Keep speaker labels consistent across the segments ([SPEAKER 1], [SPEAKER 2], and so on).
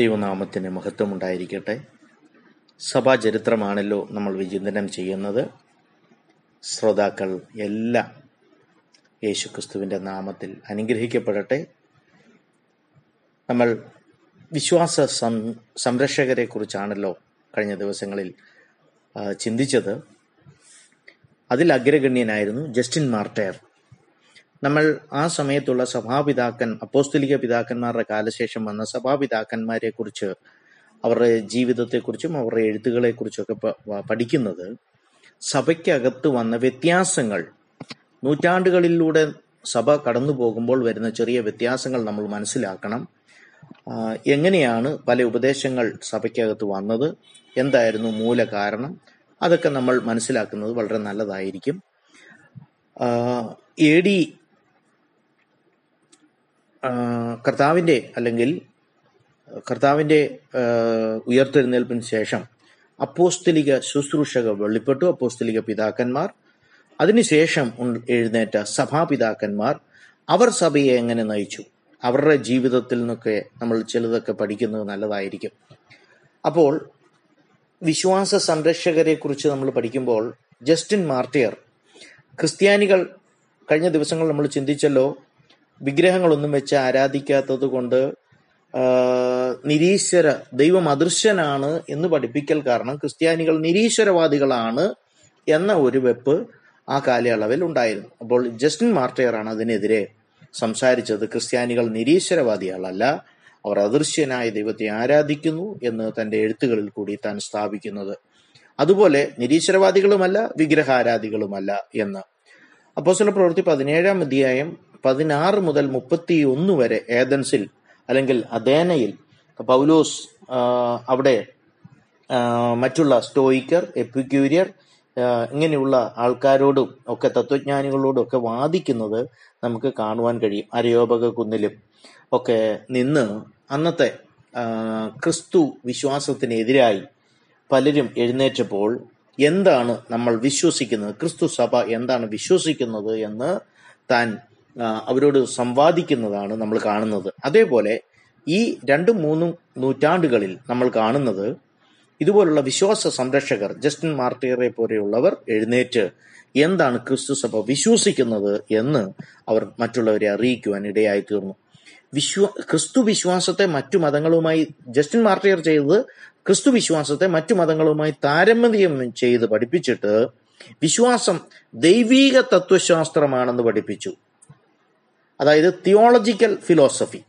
[SPEAKER 1] ദൈവനാമത്തിന് മഹത്വമുണ്ടായിരിക്കട്ടെ. സഭാ ചരിത്രമാണല്ലോ നമ്മൾ വിചിന്തനം ചെയ്യുന്നത്. ശ്രോതാക്കൾ എല്ലാം യേശുക്രിസ്തുവിന്റെ നാമത്തിൽ അനുഗ്രഹിക്കപ്പെടട്ടെ. നമ്മൾ വിശ്വാസ സം സംരക്ഷകരെ കുറിച്ചാണല്ലോ കഴിഞ്ഞ ദിവസങ്ങളിൽ ചിന്തിച്ചത്. അതിൽ അഗ്രഗണ്യനായിരുന്നു ജസ്റ്റിൻ മാർട്ടയർ. നമ്മൾ ആ സമയത്തുള്ള സഭാപിതാക്കൻ അപ്പോസ്തലിക പിതാക്കന്മാരുടെ കാലശേഷം വന്ന സഭാപിതാക്കന്മാരെ കുറിച്ച് അവരുടെ ജീവിതത്തെക്കുറിച്ചും അവരുടെ എഴുത്തുകളെക്കുറിച്ചൊക്കെ പഠിക്കുന്നത് സഭയ്ക്കകത്ത് വന്ന വ്യത്യാസങ്ങൾ നൂറ്റാണ്ടുകളിലൂടെ സഭ കടന്നു പോകുമ്പോൾ വരുന്ന ചെറിയ വ്യത്യാസങ്ങൾ നമ്മൾ മനസ്സിലാക്കണം. എങ്ങനെയാണ് പല ഉപദേശങ്ങൾ സഭയ്ക്കകത്ത് വന്നത് എന്തായിരുന്നു മൂല കാരണം അതൊക്കെ നമ്മൾ മനസ്സിലാക്കുന്നത് വളരെ നല്ലതായിരിക്കും. എ ഡി കർത്താവിന്റെ അല്ലെങ്കിൽ കർത്താവിന്റെ ഉയർത്തെഴുന്നേൽപ്പിന് ശേഷം അപ്പോസ്തലിക ശുശ്രൂഷകൾ വെളിപ്പെട്ടു. അപ്പോസ്തലിക പിതാക്കന്മാർ. അതിനുശേഷം എഴുന്നേറ്റ സഭാപിതാക്കന്മാർ. അവർ സഭയെ എങ്ങനെ നയിച്ചു? അവരുടെ ജീവിതത്തിൽ നിന്നൊക്കെ നമ്മൾ ചിലതൊക്കെ പഠിക്കുന്നത് നല്ലതായിരിക്കും. അപ്പോൾ വിശ്വാസ സംരക്ഷകരെ കുറിച്ച് നമ്മൾ പഠിക്കുമ്പോൾ ജസ്റ്റിൻ മാർട്ടിയർ ക്രിസ്ത്യാനികൾ കഴിഞ്ഞ ദിവസങ്ങൾ നമ്മൾ ചിന്തിച്ചല്ലോ വിഗ്രഹങ്ങളൊന്നും വെച്ച് ആരാധിക്കാത്തത് കൊണ്ട് നിരീശ്വര ദൈവം അദൃശ്യനാണ് എന്ന് പഠിപ്പിക്കൽ കാരണം ക്രിസ്ത്യാനികൾ നിരീശ്വരവാദികളാണ് എന്ന ഒരു വെപ്പ് ആ കാലയളവിൽ ഉണ്ടായിരുന്നു. അപ്പോൾ ജസ്റ്റിൻ മാർട്ടിയറാണ് അതിനെതിരെ സംസാരിച്ചത്. ക്രിസ്ത്യാനികൾ നിരീശ്വരവാദികളല്ല. അവർ അദൃശ്യനായ ദൈവത്തെ ആരാധിക്കുന്നു എന്ന് തന്റെ എഴുത്തുകളിൽ കൂടി താൻ സ്ഥാപിക്കുന്നത്. അതുപോലെ നിരീശ്വരവാദികളുമല്ല വിഗ്രഹാരാധികളുമല്ല എന്ന്. അപ്പോസ്വല പ്രവൃത്തി പതിനേഴാം അധ്യായം പതിനാറ് മുതൽ മുപ്പത്തി ഒന്ന് വരെ ഏതൻസിൽ അല്ലെങ്കിൽ അദേനയിൽ പൗലോസ് അവിടെ മറ്റുള്ള സ്റ്റോയിക്കർ എപ്പിക്യൂരിയർ ഇങ്ങനെയുള്ള ആൾക്കാരോടും ഒക്കെ തത്വജ്ഞാനികളോടും ഒക്കെ വാദിക്കുന്നത് നമുക്ക് കാണുവാൻ കഴിയും. അരയോപക കുന്നിലും ഒക്കെ നിന്ന് അന്നത്തെ ക്രിസ്തു വിശ്വാസത്തിനെതിരായി പലരും എഴുന്നേറ്റപ്പോൾ എന്താണ് നമ്മൾ വിശ്വസിക്കുന്നത്? ക്രിസ്തു സഭ എന്താണ് വിശ്വസിക്കുന്നത് എന്ന് താൻ അവരോട് സംവാദിക്കുന്നതാണ് നമ്മൾ കാണുന്നത്. അതേപോലെ ഈ രണ്ടും മൂന്നും നൂറ്റാണ്ടുകളിൽ നമ്മൾ കാണുന്നത് ഇതുപോലുള്ള വിശ്വാസ സംരക്ഷകർ ജസ്റ്റിൻ മാർട്ടിയറെ പോലെയുള്ളവർ എഴുന്നേറ്റ് എന്താണ് ക്രിസ്തു സഭ വിശ്വസിക്കുന്നത് എന്ന് അവർ മറ്റുള്ളവരെ അറിയിക്കുവാൻ ഇടയായി തീർന്നു. വിശ്വ ക്രിസ്തു വിശ്വാസത്തെ മറ്റു മതങ്ങളുമായി ജസ്റ്റിൻ മാർട്ടിയർ ചെയ്തത് ക്രിസ്തു വിശ്വാസത്തെ മറ്റു മതങ്ങളുമായി താരതമ്യം ചെയ്ത് പഠിപ്പിച്ചിട്ട് വിശ്വാസം ദൈവീക തത്വശാസ്ത്രമാണെന്ന് പഠിപ്പിച്ചു. അതായത് തിയോളജിക്കൽ ഫിലോസഫി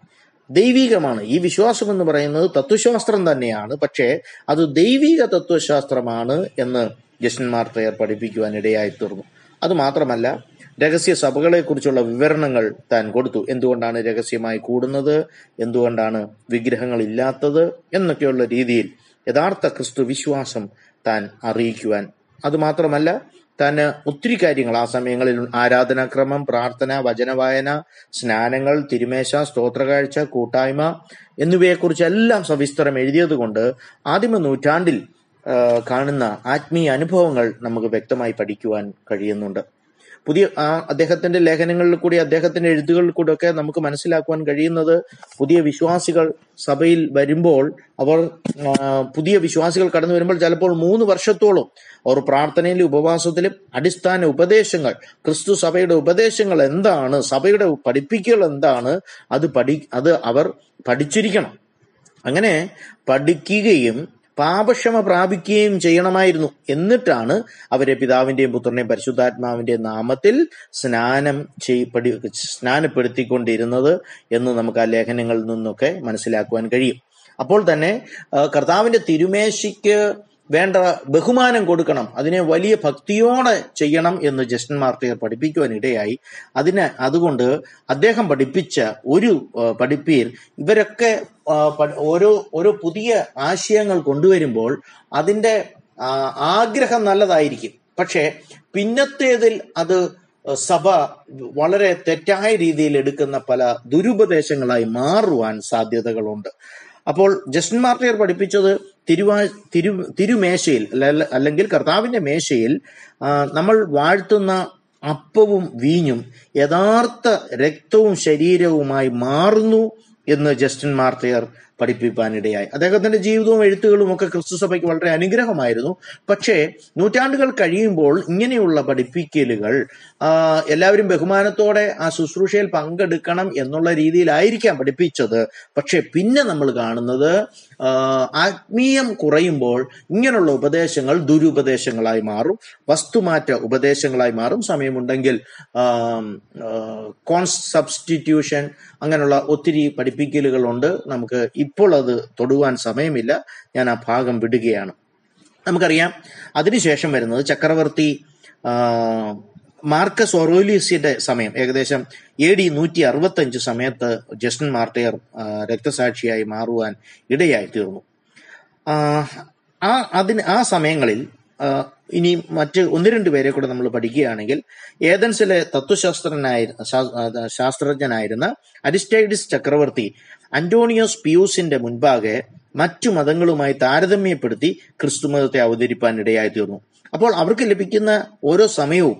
[SPEAKER 1] ദൈവികമാണ്. ഈ വിശ്വാസം എന്ന് പറയുന്നത് തത്വശാസ്ത്രം തന്നെയാണ്. പക്ഷേ അത് ദൈവിക തത്വശാസ്ത്രമാണ് എന്ന് ജസ്റ്റിൻ മാർട്ടയർ പഠിപ്പിക്കുവാൻ ഇടയായി തീർന്നു. അത് മാത്രമല്ല രഹസ്യ സഭകളെ കുറിച്ചുള്ള വിവരണങ്ങൾ താൻ കൊടുത്തു. എന്തുകൊണ്ടാണ് രഹസ്യമായി കൂടുന്നത്? എന്തുകൊണ്ടാണ് വിഗ്രഹങ്ങൾ ഇല്ലാത്തത് എന്നൊക്കെയുള്ള രീതിയിൽ യഥാർത്ഥ ക്രിസ്തു വിശ്വാസം താൻ അറിയിക്കുവാൻ. അത് മാത്രമല്ല താൻ ഒത്തിരി കാര്യങ്ങൾ. ആ സമയങ്ങളിൽ ആരാധനാക്രമം പ്രാർത്ഥന വചനവായന സ്നാനങ്ങൾ തിരുമേശ സ്തോത്രകാഴ്ച കൂട്ടായ്മ എന്നിവയെക്കുറിച്ച് എല്ലാം സവിസ്തരം എഴുതിയത് കൊണ്ട് ആദിമ നൂറ്റാണ്ടിൽ കാണുന്ന ആത്മീയ അനുഭവങ്ങൾ നമുക്ക് വ്യക്തമായി പഠിക്കുവാൻ കഴിയുന്നുണ്ട്. പുതിയ ആ അദ്ദേഹത്തിന്റെ ലേഖനങ്ങളിൽ കൂടി അദ്ദേഹത്തിന്റെ എഴുത്തുകളിൽ കൂടി ഒക്കെ നമുക്ക് മനസ്സിലാക്കുവാൻ കഴിയുന്നത് പുതിയ വിശ്വാസികൾ സഭയിൽ വരുമ്പോൾ അവർ പുതിയ വിശ്വാസികൾ കടന്നു വരുമ്പോൾ ചിലപ്പോൾ മൂന്ന് വർഷത്തോളം അവർ പ്രാർത്ഥനയിലും ഉപവാസത്തിലും അടിസ്ഥാന ഉപദേശങ്ങൾ ക്രിസ്തു സഭയുടെ ഉപദേശങ്ങൾ എന്താണ് സഭയുടെ പഠിപ്പിക്കൽ എന്താണ് അത് പഠി അത് അവർ പഠിച്ചിരിക്കണം. അങ്ങനെ പഠിക്കുകയും പാപക്ഷമ പ്രാപിക്കുകയും ചെയ്യണമായിരുന്നു. എന്നിട്ടാണ് അവരെ പിതാവിന്റെയും പുത്രനെയും പരിശുദ്ധാത്മാവിന്റെയും നാമത്തിൽ സ്നാനം ചെയ്യപ്പെടി സ്നാനപ്പെടുത്തിക്കൊണ്ടിരുന്നത് എന്ന് നമുക്ക് ആ ലേഖനങ്ങളിൽ നിന്നൊക്കെ മനസ്സിലാക്കുവാൻ കഴിയും. അപ്പോൾ തന്നെ കർത്താവിന്റെ തിരുമേശയ്ക്ക് വേണ്ട ബഹുമാനം കൊടുക്കണം. അതിനെ വലിയ ഭക്തിയോടെ ചെയ്യണം എന്ന് ജസ്റ്റിൻ മാർട്ടിയർ പഠിപ്പിക്കുവാൻ ഇടയായി അതിന് അതുകൊണ്ട് അദ്ദേഹം പഠിപ്പിച്ച ഒരു പഠിപ്പിയിൽ ഇവരൊക്കെ ഓരോ ഓരോ പുതിയ ആശയങ്ങൾ കൊണ്ടുവരുമ്പോൾ അതിന്റെ ആഗ്രഹം നല്ലതായിരിക്കും. പക്ഷേ പിന്നത്തേതിൽ അത് സഭ വളരെ തെറ്റായ രീതിയിൽ എടുക്കുന്ന പല ദുരുപദേശങ്ങളായി മാറുവാൻ സാധ്യതകളുണ്ട്. അപ്പോൾ ജസ്റ്റിൻ മാർട്ടിയർ പഠിപ്പിച്ചത് തിരുവാ തിരു തിരുമേശയിൽ അല്ല- അല്ലെങ്കിൽ കർത്താവിന്റെ മേശയിൽ നമ്മൾ വാഴ്ത്തുന്ന അപ്പവും വീഞ്ഞും യഥാർത്ഥ രക്തവും ശരീരവുമായി മാറുന്നു എന്ന് ജസ്റ്റിൻ മാർട്ടിയർ പഠിപ്പിക്കാനിടയായി അദ്ദേഹത്തിന്റെ ജീവിതവും എഴുത്തുകളും ഒക്കെ ക്രിസ്തു സഭയ്ക്ക് വളരെ അനുഗ്രഹമായിരുന്നു. പക്ഷേ നൂറ്റാണ്ടുകൾ കഴിയുമ്പോൾ ഇങ്ങനെയുള്ള പഠിപ്പിക്കലുകൾ എല്ലാവരും ബഹുമാനത്തോടെ ആ ശുശ്രൂഷയിൽ പങ്കെടുക്കണം എന്നുള്ള രീതിയിലായിരിക്കാം പഠിപ്പിച്ചത്. പക്ഷെ പിന്നെ നമ്മൾ കാണുന്നത് ആത്മീയം കുറയുമ്പോൾ ഇങ്ങനെയുള്ള ഉപദേശങ്ങൾ ദുരുപദേശങ്ങളായി മാറും വസ്തുമാറ്റ ഉപദേശങ്ങളായി മാറും. സമയമുണ്ടെങ്കിൽ കോൺ സബ്സ്റ്റിറ്റ്യൂഷൻ അങ്ങനെയുള്ള ഒത്തിരി പഠിപ്പിക്കലുകളുണ്ട്. നമുക്ക് ഇപ്പോൾ അത് തൊടുവാൻ സമയമില്ല. ഞാൻ ആ ഭാഗം വിടുകയാണ്. നമുക്കറിയാം. അതിനുശേഷം വരുന്നത് ചക്രവർത്തി മാർക്കസ് ഒറോലിയസിന്റെ സമയം. ഏകദേശം എ ഡി നൂറ്റി അറുപത്തഞ്ച് സമയത്ത് ജസ്റ്റിൻ മാർട്ടിയർ രക്തസാക്ഷിയായി മാറുവാൻ ഇടയായി തീർന്നു. ആ, അതിന് ആ സമയങ്ങളിൽ ഇനി മറ്റ് ഒന്ന് രണ്ട് പേരെ കൂടെ നമ്മൾ പഠിക്കുകയാണെങ്കിൽ ഏതൻസിലെ തത്വശാസ്ത്രനായി ശാസ്ത്രജ്ഞനായിരുന്ന അരിസ്റ്റൈഡിസ് ചക്രവർത്തി അന്റോണിയോസ് പിയൂസിന്റെ മുൻപാകെ മറ്റു മതങ്ങളുമായി താരതമ്യപ്പെടുത്തി ക്രിസ്തുമതത്തെ അവതരിപ്പാൻ ഇടയായി തീർന്നു അപ്പോൾ അവർക്ക് ലഭിക്കുന്ന ഓരോ സമയവും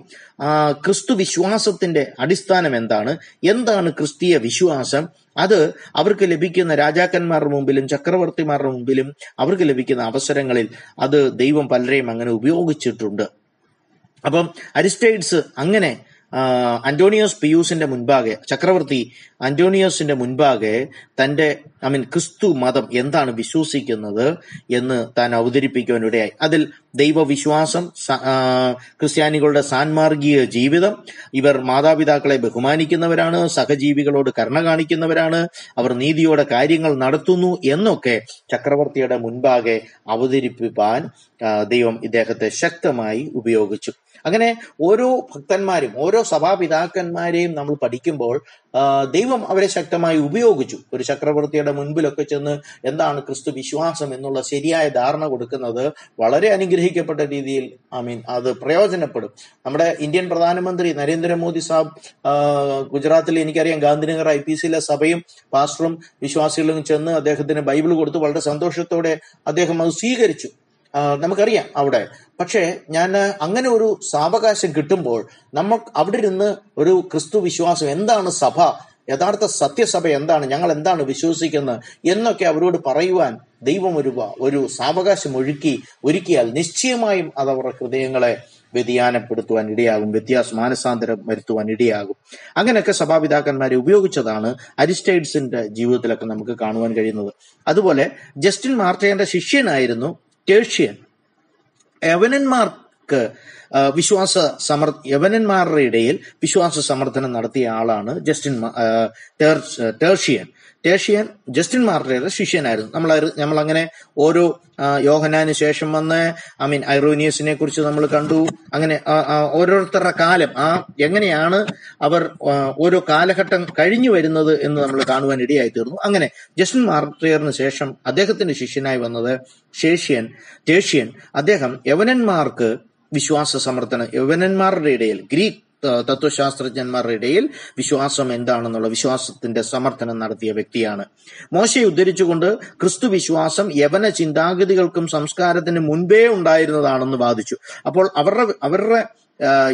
[SPEAKER 1] ക്രിസ്തു വിശ്വാസത്തിന്റെ അടിസ്ഥാനം എന്താണ് എന്താണ് ക്രിസ്തീയ വിശ്വാസം അത് അവർക്ക് ലഭിക്കുന്ന രാജാക്കന്മാരുടെ മുമ്പിലും ചക്രവർത്തിമാരുടെ മുമ്പിലും അവർക്ക് ലഭിക്കുന്ന അവസരങ്ങളിൽ അത് ദൈവം പലരെയും അങ്ങനെ ഉപയോഗിച്ചിട്ടുണ്ട്. അപ്പം അരിസ്റ്റൈഡ്സ് അങ്ങനെ അന്റോണിയോസ് പിയൂസിന്റെ മുൻപാകെ ചക്രവർത്തി അന്റോണിയോസിന്റെ മുൻപാകെ തന്റെ ഐ മീൻ ക്രിസ്തു മതം എന്താണ് വിശ്വസിക്കുന്നത് എന്ന് താൻ അവതരിപ്പിക്കുവാനിടയായി. അതിൽ ദൈവവിശ്വാസം ക്രിസ്ത്യാനികളുടെ സാൻമാർഗീയ ജീവിതം ഇവർ മാതാപിതാക്കളെ ബഹുമാനിക്കുന്നവരാണ് സഹജീവികളോട് കരുണ കാണിക്കുന്നവരാണ് അവർ നീതിയോടെ കാര്യങ്ങൾ നടത്തുന്നു എന്നൊക്കെ ചക്രവർത്തിയുടെ മുൻപാകെ അവതരിപ്പിപ്പാൻ ദൈവം ഇദ്ദേഹത്തെ ശക്തമായി ഉപയോഗിച്ചു. അങ്ങനെ ഓരോ ഭക്തന്മാരും ഓരോ സഭാപിതാക്കന്മാരെയും നമ്മൾ പഠിക്കുമ്പോൾ ദൈവം അവരെ ശക്തമായി ഉപയോഗിച്ചു. ഒരു ചക്രവർത്തിയുടെ മുൻപിലൊക്കെ ചെന്ന് എന്താണ് ക്രിസ്തു വിശ്വാസം എന്നുള്ള ശരിയായ ധാരണ കൊടുക്കുന്നത് വളരെ അനുഗ്രഹിക്കപ്പെട്ട രീതിയിൽ ഐ മീൻ അത് പ്രയോജനപ്പെടും. നമ്മുടെ ഇന്ത്യൻ പ്രധാനമന്ത്രി നരേന്ദ്രമോദി സാബ് ഗുജറാത്തിൽ എനിക്കറിയാം ഗാന്ധിനഗർ ഐ പി സിയിലെ സഭയും പാസ്റ്ററും വിശ്വാസികളും ചെന്ന് അദ്ദേഹത്തിന് ബൈബിൾ കൊടുത്ത് വളരെ സന്തോഷത്തോടെ അദ്ദേഹം അത് സ്വീകരിച്ചു. നമുക്കറിയാം അവിടെ. പക്ഷേ ഞാൻ അങ്ങനെ ഒരു സാവകാശം കിട്ടുമ്പോൾ നമ്മൾ അവിടെ ഇരുന്ന് ഒരു ക്രിസ്തു വിശ്വാസം എന്താണ് സഭ? യഥാർത്ഥ സത്യസഭ എന്താണ്? ഞങ്ങൾ എന്താണ് വിശ്വസിക്കുന്നത്? എന്നൊക്കെ അവരോട് പറയുവാൻ ദൈവം ഒരു ഒരു സാവകാശം ഒഴുക്കി ഒരുക്കിയാൽ നിശ്ചയമായും അത് അവരുടെ ഹൃദയങ്ങളെ വ്യതിയാനപ്പെടുത്തുവാൻ ഇടയാകും വ്യത്യാസ മാനസാന്തരം വരുത്തുവാൻ ഇടയാകും. അങ്ങനെയൊക്കെ സഭാപിതാക്കന്മാരെ ഉപയോഗിച്ചതാണ് അരിസ്റ്റൈഡ്സിന്റെ ജീവിതത്തിലൊക്കെ നമുക്ക് കാണുവാൻ കഴിയുന്നത്. അതുപോലെ ജസ്റ്റിൻ മാർട്ടയുടെ ശിഷ്യനായിരുന്നു ടേഷ്യൻ യവനന്മാർക്ക് വിശ്വാസ സമർ യവനന്മാരുടെ ഇടയിൽ വിശ്വാസ സമർത്ഥനം നടത്തിയ ആളാണ് ജസ്റ്റിൻ ടേർഷ്യൻ ടേഷ്യൻ ജസ്റ്റിൻ മാർട്ടയുടെ ശിഷ്യനായിരുന്നു. നമ്മൾ നമ്മൾ അങ്ങനെ ഓരോ യോഹനാന് ശേഷം വന്ന് ഐ മീൻ ഐറോനിയസിനെ കുറിച്ച് നമ്മൾ കണ്ടു. അങ്ങനെ ഓരോരുത്തരുടെ കാലം ആ എങ്ങനെയാണ് അവർ ഓരോ കാലഘട്ടം കഴിഞ്ഞു വരുന്നത് എന്ന് നമ്മൾ കാണുവാൻ ഇടയായി തീർന്നു അങ്ങനെ ജസ്റ്റിൻ മാർട്ടിയറിന് ശേഷം അദ്ദേഹത്തിന്റെ ശിഷ്യനായി വന്നത് ശേഷ്യൻ ടേഷ്യൻ അദ്ദേഹം യവനന്മാർക്ക് വിശ്വാസ സമർത്ഥന യവനന്മാരുടെ ഇടയിൽ ഗ്രീക്ക് തത്വശാസ്ത്രജ്ഞന്മാരുടെ ഇടയിൽ വിശ്വാസം എന്താണെന്നുള്ള വിശ്വാസത്തിന്റെ സമർത്ഥനം നടത്തിയ വ്യക്തിയാണ്. മോശയെ ഉദ്ധരിച്ചുകൊണ്ട് ക്രിസ്തു വിശ്വാസം യവന ചിന്താഗതികൾക്കും സംസ്കാരത്തിന് മുൻപേ ഉണ്ടായിരുന്നതാണെന്ന് വാദിച്ചു. അപ്പോൾ അവരുടെ അവരുടെ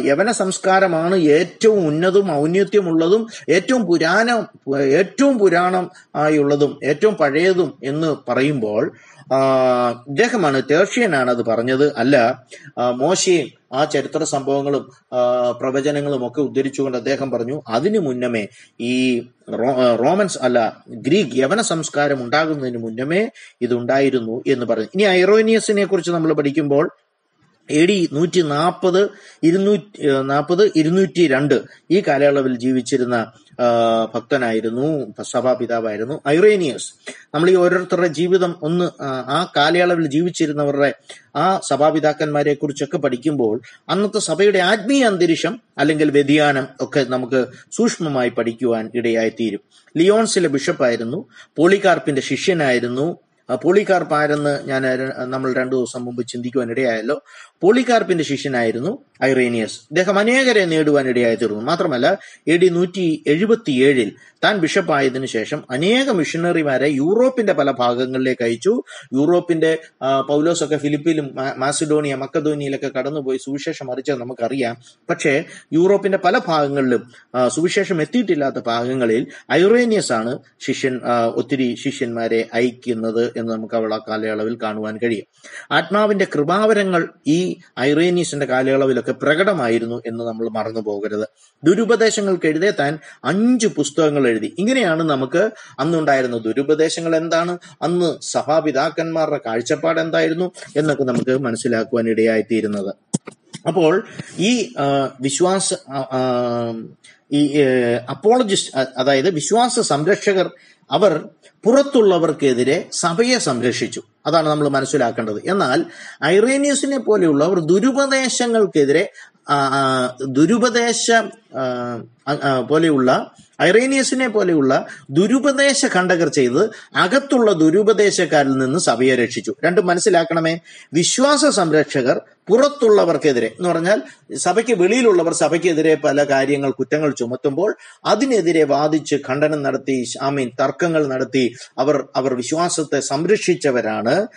[SPEAKER 1] യവന സംസ്കാരമാണ് ഏറ്റവും ഉന്നതും ഔന്നത്യമുള്ളതും ഏറ്റവും പുരാണം ഏറ്റവും പുരാണം ആയുള്ളതും ഏറ്റവും പഴയതും എന്ന് പറയുമ്പോൾ ഇദ്ദേഹമാണ് തേർഷ്യനാണ് അത് പറഞ്ഞത്. അല്ല മോശയും ആ ചരിത്ര സംഭവങ്ങളും പ്രവചനങ്ങളും ഒക്കെ ഉദ്ധരിച്ചുകൊണ്ട് അദ്ദേഹം പറഞ്ഞു അതിനു മുന്നമേ ഈ റോമൻസ് അല്ല ഗ്രീക്ക് യവന സംസ്കാരം ഉണ്ടാകുന്നതിന് മുന്നമേ ഇതുണ്ടായിരുന്നു എന്ന് പറഞ്ഞു. ഇനി ഐറോനിയസിനെ കുറിച്ച് നമ്മൾ പഠിക്കുമ്പോൾ എ ഡി നൂറ്റി നാൽപ്പത് ഇരുന്നൂറ്റി നാൽപ്പത് ഇരുന്നൂറ്റി രണ്ട് ഈ കാലയളവിൽ ജീവിച്ചിരുന്ന ഭക്തനായിരുന്നു സഭാപിതാവായിരുന്നു ഐറേനിയസ്. നമ്മൾ ഈ ഓരോരുത്തരുടെ ജീവിതം ഒന്ന് ആ, കാലയളവിൽ ജീവിച്ചിരുന്നവരുടെ ആ സഭാപിതാക്കന്മാരെ കുറിച്ചൊക്കെ പഠിക്കുമ്പോൾ അന്നത്തെ സഭയുടെ ആത്മീയ അന്തരീക്ഷം അല്ലെങ്കിൽ വ്യതിയാനം ഒക്കെ നമുക്ക് സൂക്ഷ്മമായി പഠിക്കുവാൻ ഇടയായി തീരും ലിയോൺസിലെ ബിഷപ്പായിരുന്നു പോളികാർപ്പിന്റെ ശിഷ്യനായിരുന്നു പോളികാർപ്പ് ആരെന്ന് ഞാൻ നമ്മൾ രണ്ടു ദിവസം മുമ്പ് ചിന്തിക്കുവാൻ ഇടയായല്ലോ. പോളികാർപ്പിന്റെ ശിഷ്യനായിരുന്നു ഐറേനിയസ്. അദ്ദേഹം അനേകരെ നേടുവാൻ ഇടയായി തീർന്നു മാത്രമല്ല എ ഡി നൂറ്റി എഴുപത്തിയേഴിൽ താൻ ബിഷപ്പായതിനു ശേഷം അനേക മിഷണറിമാരെ യൂറോപ്പിന്റെ പല ഭാഗങ്ങളിലേക്ക് അയച്ചു. യൂറോപ്പിന്റെ പൗലോസ് പൗലോസൊക്കെ ഫിലിപ്പിലും മാസിഡോണിയ മക്കധോനിയിലൊക്കെ കടന്നുപോയി സുവിശേഷം അറിച്ചത് നമുക്കറിയാം. പക്ഷേ യൂറോപ്പിന്റെ പല ഭാഗങ്ങളിലും സുവിശേഷം എത്തിയിട്ടില്ലാത്ത ഭാഗങ്ങളിൽ ഐറേനിയസ് ആണ് ശിഷ്യൻ ഒത്തിരി ശിഷ്യന്മാരെ അയക്കുന്നത് എന്ന് നമുക്ക് അവൾ ആ കാലയളവിൽ കാണുവാൻ കഴിയും. ആത്മാവിന്റെ കൃപാവരങ്ങൾ ഈ ഐറേനീസിന്റെ കാലയളവിലൊക്കെ പ്രകടമായിരുന്നു എന്ന് നമ്മൾ മറന്നു പോകരുത്. ദുരുപദേശങ്ങൾക്ക് എഴുതേ താൻ അഞ്ച് പുസ്തകങ്ങൾ എഴുതി. ഇങ്ങനെയാണ് നമുക്ക് അന്നുണ്ടായിരുന്ന ദുരുപദേശങ്ങൾ എന്താണ്? അന്ന് സഭാപിതാക്കന്മാരുടെ കാഴ്ചപ്പാട് എന്തായിരുന്നു? എന്നൊക്കെ നമുക്ക് മനസ്സിലാക്കുവാൻ ഇടയായിത്തീരുന്നത്. അപ്പോൾ ഈ വിശ്വാസ ഈ അപ്പോളജിസ്റ്റ് അതായത് വിശ്വാസ സംരക്ഷകർ അവർ പുറത്തുള്ളവർക്കെതിരെ സഭയെ സംരക്ഷിച്ചു. അതാണ് നമ്മൾ മനസ്സിലാക്കേണ്ടത്. എന്നാൽ ഐറേനിയസിനെ പോലെയുള്ളവർ ദുരുപദേശങ്ങൾക്കെതിരെ ദുരുപദേശ പോലെയുള്ള ഐറേനിയസിനെ പോലെയുള്ള ദുരുപദേശ ഖണ്ഡകർ ചെയ്ത് അകത്തുള്ള ദുരുപദേശക്കാരിൽ നിന്ന് സഭയെ രക്ഷിച്ചു. രണ്ടും മനസ്സിലാക്കണമേ. വിശ്വാസ സംരക്ഷകർ പുറത്തുള്ളവർക്കെതിരെ. എന്ന് പറഞ്ഞാൽ സഭയ്ക്ക് വെളിയിലുള്ളവർ സഭയ്ക്കെതിരെ പല കാര്യങ്ങൾ കുറ്റങ്ങൾ ചുമത്തുമ്പോൾ അതിനെതിരെ വാദിച്ച് ഖണ്ഡനം നടത്തി ആമീൻ തർക്കങ്ങൾ നടത്തി അവർ അവർ വിശ്വാസത്തെ സംരക്ഷിച്ചവരാണ്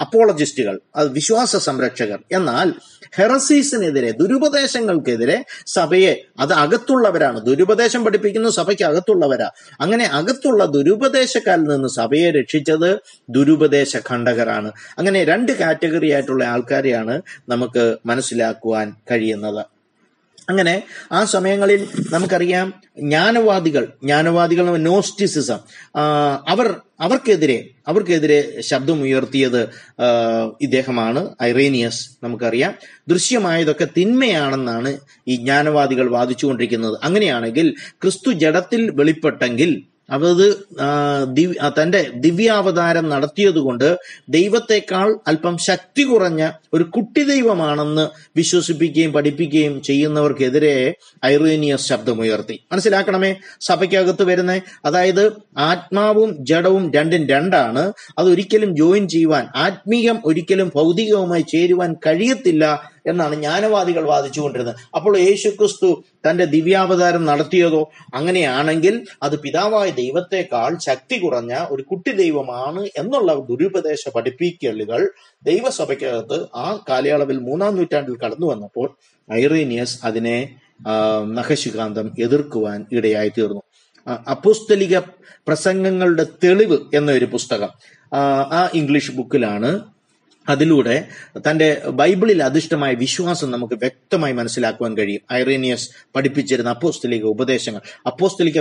[SPEAKER 1] അപ്പോളജിസ്റ്റുകൾ. അത് വിശ്വാസ സംരക്ഷകർ. എന്നാൽ ഹെറസീസിനെതിരെ ദുരുപദേശങ്ങൾക്കെതിരെ സഭയെ അത് അകത്തുള്ളവരാണ്. ദുരുപദേശം പഠിപ്പിക്കുന്ന സഭയ്ക്ക് അകത്തുള്ളവരാ. അങ്ങനെ അകത്തുള്ള ദുരുപദേശക്കാരിൽ നിന്ന് സഭയെ രക്ഷിച്ചത് ദുരുപദേശ ഖണ്ഡകരാണ് അങ്ങനെ രണ്ട് കാറ്റഗറി ആയിട്ടുള്ള ആൾക്കാരെയാണ് നമുക്ക് മനസ്സിലാക്കുവാൻ കഴിയുന്നത്. അങ്ങനെ ആ സമയങ്ങളിൽ നമുക്കറിയാം ജ്ഞാനവാദികൾ ജ്ഞാനവാദികൾ നോസ്റ്റിസിസം അവർ അവർക്കെതിരെ അവർക്കെതിരെ ശബ്ദം ഉയർത്തിയത് ഇദ്ദേഹമാണ് ഐറേനിയസ് നമുക്കറിയാം. ദൃശ്യമായതൊക്കെ തിന്മയാണെന്നാണ് ഈ ജ്ഞാനവാദികൾ വാദിച്ചുകൊണ്ടിരിക്കുന്നത്. അങ്ങനെയാണെങ്കിൽ ക്രിസ്തു ജഡത്തിൽ വെളിപ്പെട്ടെങ്കിൽ ആ, തന്റെ ദിവ്യാവതാരം നടത്തിയതുകൊണ്ട് ദൈവത്തെക്കാൾ അല്പം ശക്തി കുറഞ്ഞ ഒരു കുട്ടി ദൈവമാണെന്ന് വിശ്വസിപ്പിക്കുകയും പഠിപ്പിക്കുകയും ചെയ്യുന്നവർക്കെതിരെ ഐറേനിയസ് ശബ്ദമുയർത്തി. മനസ്സിലാക്കണമേ? സഭയ്ക്കകത്ത് വരുന്ന അതായത് ആത്മാവും ജഡവും രണ്ടും രണ്ടാണ്. അത് ഒരിക്കലും ജോയിൻ ചെയ്യുവാൻ ആത്മീയം ഒരിക്കലും ഭൗതികവുമായി ചേരുവാൻ കഴിയത്തില്ല എന്നാണ് ജ്ഞാനവാദികൾ വാദിച്ചുകൊണ്ടിരുന്നത്. അപ്പോൾ യേശു ക്രിസ്തു തന്റെ ദിവ്യാവതാരം നടത്തിയതോ? അങ്ങനെയാണെങ്കിൽ അത് പിതാവായ ദൈവത്തെക്കാൾ ശക്തി കുറഞ്ഞ ഒരു കുട്ടി ദൈവമാണ് എന്നുള്ള ദുരുപദേശ പഠിപ്പിക്കലുകൾ ദൈവസഭയ്ക്കകത്ത് ആ കാലയളവിൽ മൂന്നാം നൂറ്റാണ്ടിൽ കടന്നു വന്നപ്പോൾ ഐറേനിയസ് അതിനെ നഖശികാന്തം എതിർക്കുവാൻ ഇടയായി തീർന്നു അപ്പോസ്തലിക പ്രസംഗങ്ങളുടെ തെളിവ് എന്നൊരു പുസ്തകം ആ ഇംഗ്ലീഷ് ബുക്കിലാണ് അതിലൂടെ തന്റെ ബൈബിളിൽ അധിഷ്ഠമായ വിശ്വാസം നമുക്ക് വ്യക്തമായി മനസ്സിലാക്കുവാൻ കഴിയും. ഐറേനിയസ് പഠിപ്പിച്ചിരുന്ന അപ്പോസ്തലിക ഉപദേശങ്ങൾ. അപ്പോസ്തലിക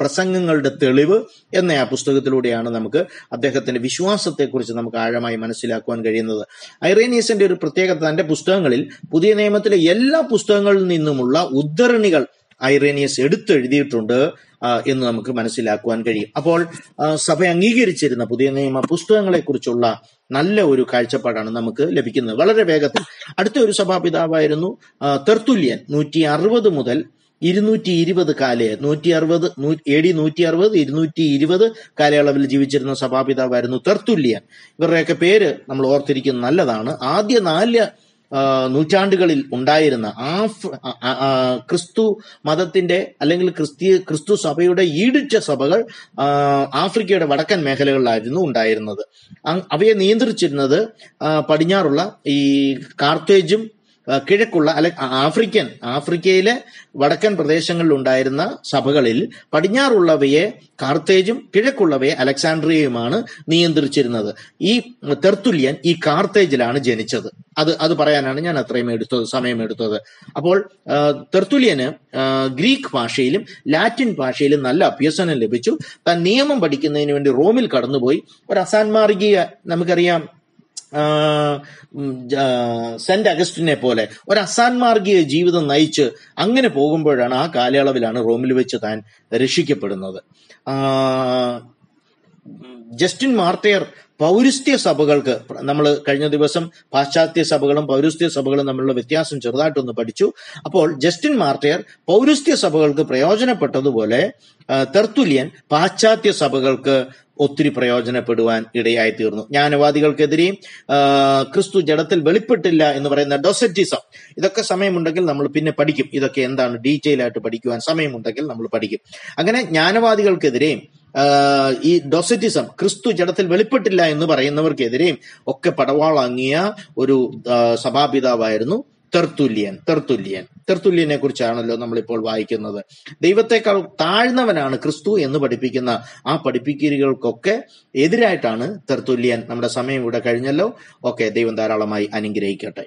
[SPEAKER 1] പ്രസംഗങ്ങളുടെ തെളിവ് എന്ന ആ പുസ്തകത്തിലൂടെയാണ് നമുക്ക് അദ്ദേഹത്തിന്റെ വിശ്വാസത്തെക്കുറിച്ച് നമുക്ക് ആഴമായി മനസ്സിലാക്കുവാൻ കഴിയുന്നത്. ഐറേനിയസിന്റെ ഒരു പ്രത്യേകത തന്റെ പുസ്തകങ്ങളിൽ പുതിയ നിയമത്തിലെ എല്ലാ പുസ്തകങ്ങളിൽ നിന്നുമുള്ള ഉദ്ധരണികൾ ഐറേനിയസ് എടുത്തെഴുതിയിട്ടുണ്ട് എന്ന് നമുക്ക് മനസ്സിലാക്കുവാൻ കഴിയും. അപ്പോൾ സഭ അംഗീകരിച്ചിരുന്ന പുതിയ നിയമ പുസ്തകങ്ങളെ കുറിച്ചുള്ള നല്ല ഒരു കാഴ്ചപ്പാടാണ് നമുക്ക് ലഭിക്കുന്നത്. വളരെ വേഗത്തിൽ. അടുത്ത ഒരു സഭാപിതാവായിരുന്നു തെർത്തുല്യൻ. നൂറ്റി അറുപത് മുതൽ ഇരുന്നൂറ്റി ഇരുപത് കാലയെ നൂറ്റി അറുപത് എ ഡി നൂറ്റി അറുപത് ഇരുന്നൂറ്റി ഇരുപത് കാലയളവിൽ ജീവിച്ചിരുന്ന സഭാപിതാവായിരുന്നു തെർത്തുല്യൻ. ഇവരുടെയൊക്കെ പേര് നമ്മൾ ഓർത്തിരിക്കുന്നത് നല്ലതാണ്. ആദ്യ നാല് നൂറ്റാണ്ടുകളിൽ ഉണ്ടായിരുന്ന ആ, ക്രിസ്തു മതത്തിന്റെ അല്ലെങ്കിൽ ക്രിസ്തീയ ക്രിസ്തു സഭയുടെ ഈടിച്ച സഭകൾ ആഫ്രിക്കയുടെ വടക്കൻ മേഖലകളിലായിരുന്നു ഉണ്ടായിരുന്നത്. അവയെ നിയന്ത്രിച്ചിരുന്നത് പടിഞ്ഞാറുള്ള ഈ കാർത്തേജും കിഴക്കുള്ള അല്ലെ ആഫ്രിക്കൻ ആഫ്രിക്കയിലെ വടക്കൻ പ്രദേശങ്ങളിൽ ഉണ്ടായിരുന്ന സഭകളിൽ പടിഞ്ഞാറുള്ളവയെ കാർത്തേജും കിഴക്കുള്ളവയെ അലക്സാണ്ട്രിയയുമാണ് നിയന്ത്രിച്ചിരുന്നത്. ഈ തെർത്തുല്യൻ ഈ കാർത്തേജിലാണ് ജനിച്ചത്. അത് അത് പറയാനാണ് ഞാൻ അത്രയും എടുത്തത് സമയമെടുത്തത് അപ്പോൾ തെർത്തുല്യന് ഗ്രീക്ക് ഭാഷയിലും ലാറ്റിൻ ഭാഷയിലും നല്ല അഭ്യസനം ലഭിച്ചു. താൻ നിയമം പഠിക്കുന്നതിന് വേണ്ടി റോമിൽ കടന്നുപോയി. ഒരു അസാൻമാർഗീയ നമുക്കറിയാം സെന്റ് അഗസ്റ്റിനെ പോലെ ഒരു അസാൻമാർഗീയ ജീവിതം നയിച്ച് അങ്ങനെ പോകുമ്പോഴാണ് ആ കാലയളവിലാണ് റോമിൽ വെച്ച് താൻ രക്ഷിക്കപ്പെടുന്നത്. ജസ്റ്റിൻ മാർട്ടിയർ പൗരസ്ത്യ സഭകൾക്ക് നമ്മൾ കഴിഞ്ഞ ദിവസം പാശ്ചാത്യ സഭകളും പൗരസ്ത്യ സഭകളും തമ്മിലുള്ള വ്യത്യാസം ചെറുതായിട്ടൊന്ന് പഠിച്ചു. അപ്പോൾ ജസ്റ്റിൻ മാർട്ടിയർ പൗരസ്ത്യ സഭകൾക്ക് പ്രയോജനപ്പെട്ടതുപോലെ തെർത്തുലിയൻ പാശ്ചാത്യ സഭകൾക്ക് ഒത്തിരി പ്രയോജനപ്പെടുവാൻ ഇടയായി തീർന്നു ജ്ഞാനവാദികൾക്കെതിരെയും ക്രിസ്തു ജഡത്തിൽ വെളിപ്പെട്ടില്ല എന്ന് പറയുന്ന ഡോസറ്റിസം. ഇതൊക്കെ സമയമുണ്ടെങ്കിൽ നമ്മൾ പിന്നെ പഠിക്കും. ഇതൊക്കെ എന്താണ് ഡീറ്റെയിൽ ആയിട്ട് പഠിക്കുവാൻ സമയമുണ്ടെങ്കിൽ നമ്മൾ പഠിക്കും. അങ്ങനെ ജ്ഞാനവാദികൾക്കെതിരെയും ഈ ഡൊസറ്റിസം ക്രിസ്തു ജഡത്തിൽ വെളിപ്പെട്ടില്ല എന്ന് പറയുന്നവർക്കെതിരെയും ഒക്കെ പടവാളങ്ങിയ ഒരു സഭാപിതാവായിരുന്നു തെർത്തുല്യൻ തെർത്തുല്യൻ. തെർത്തുല്യനെ കുറിച്ചാണല്ലോ നമ്മളിപ്പോൾ വായിക്കുന്നത്. ദൈവത്തെക്കാൾ താഴ്ന്നവനാണ് ക്രിസ്തു എന്ന് പഠിപ്പിക്കുന്ന ആ പഠിപ്പിക്കലുകൾക്കൊക്കെ എതിരായിട്ടാണ് തെർത്തുല്യൻ. നമ്മുടെ സമയം ഇവിടെ കഴിഞ്ഞല്ലോ. ഓക്കെ ദൈവം ധാരാളമായി അനുഗ്രഹിക്കട്ടെ.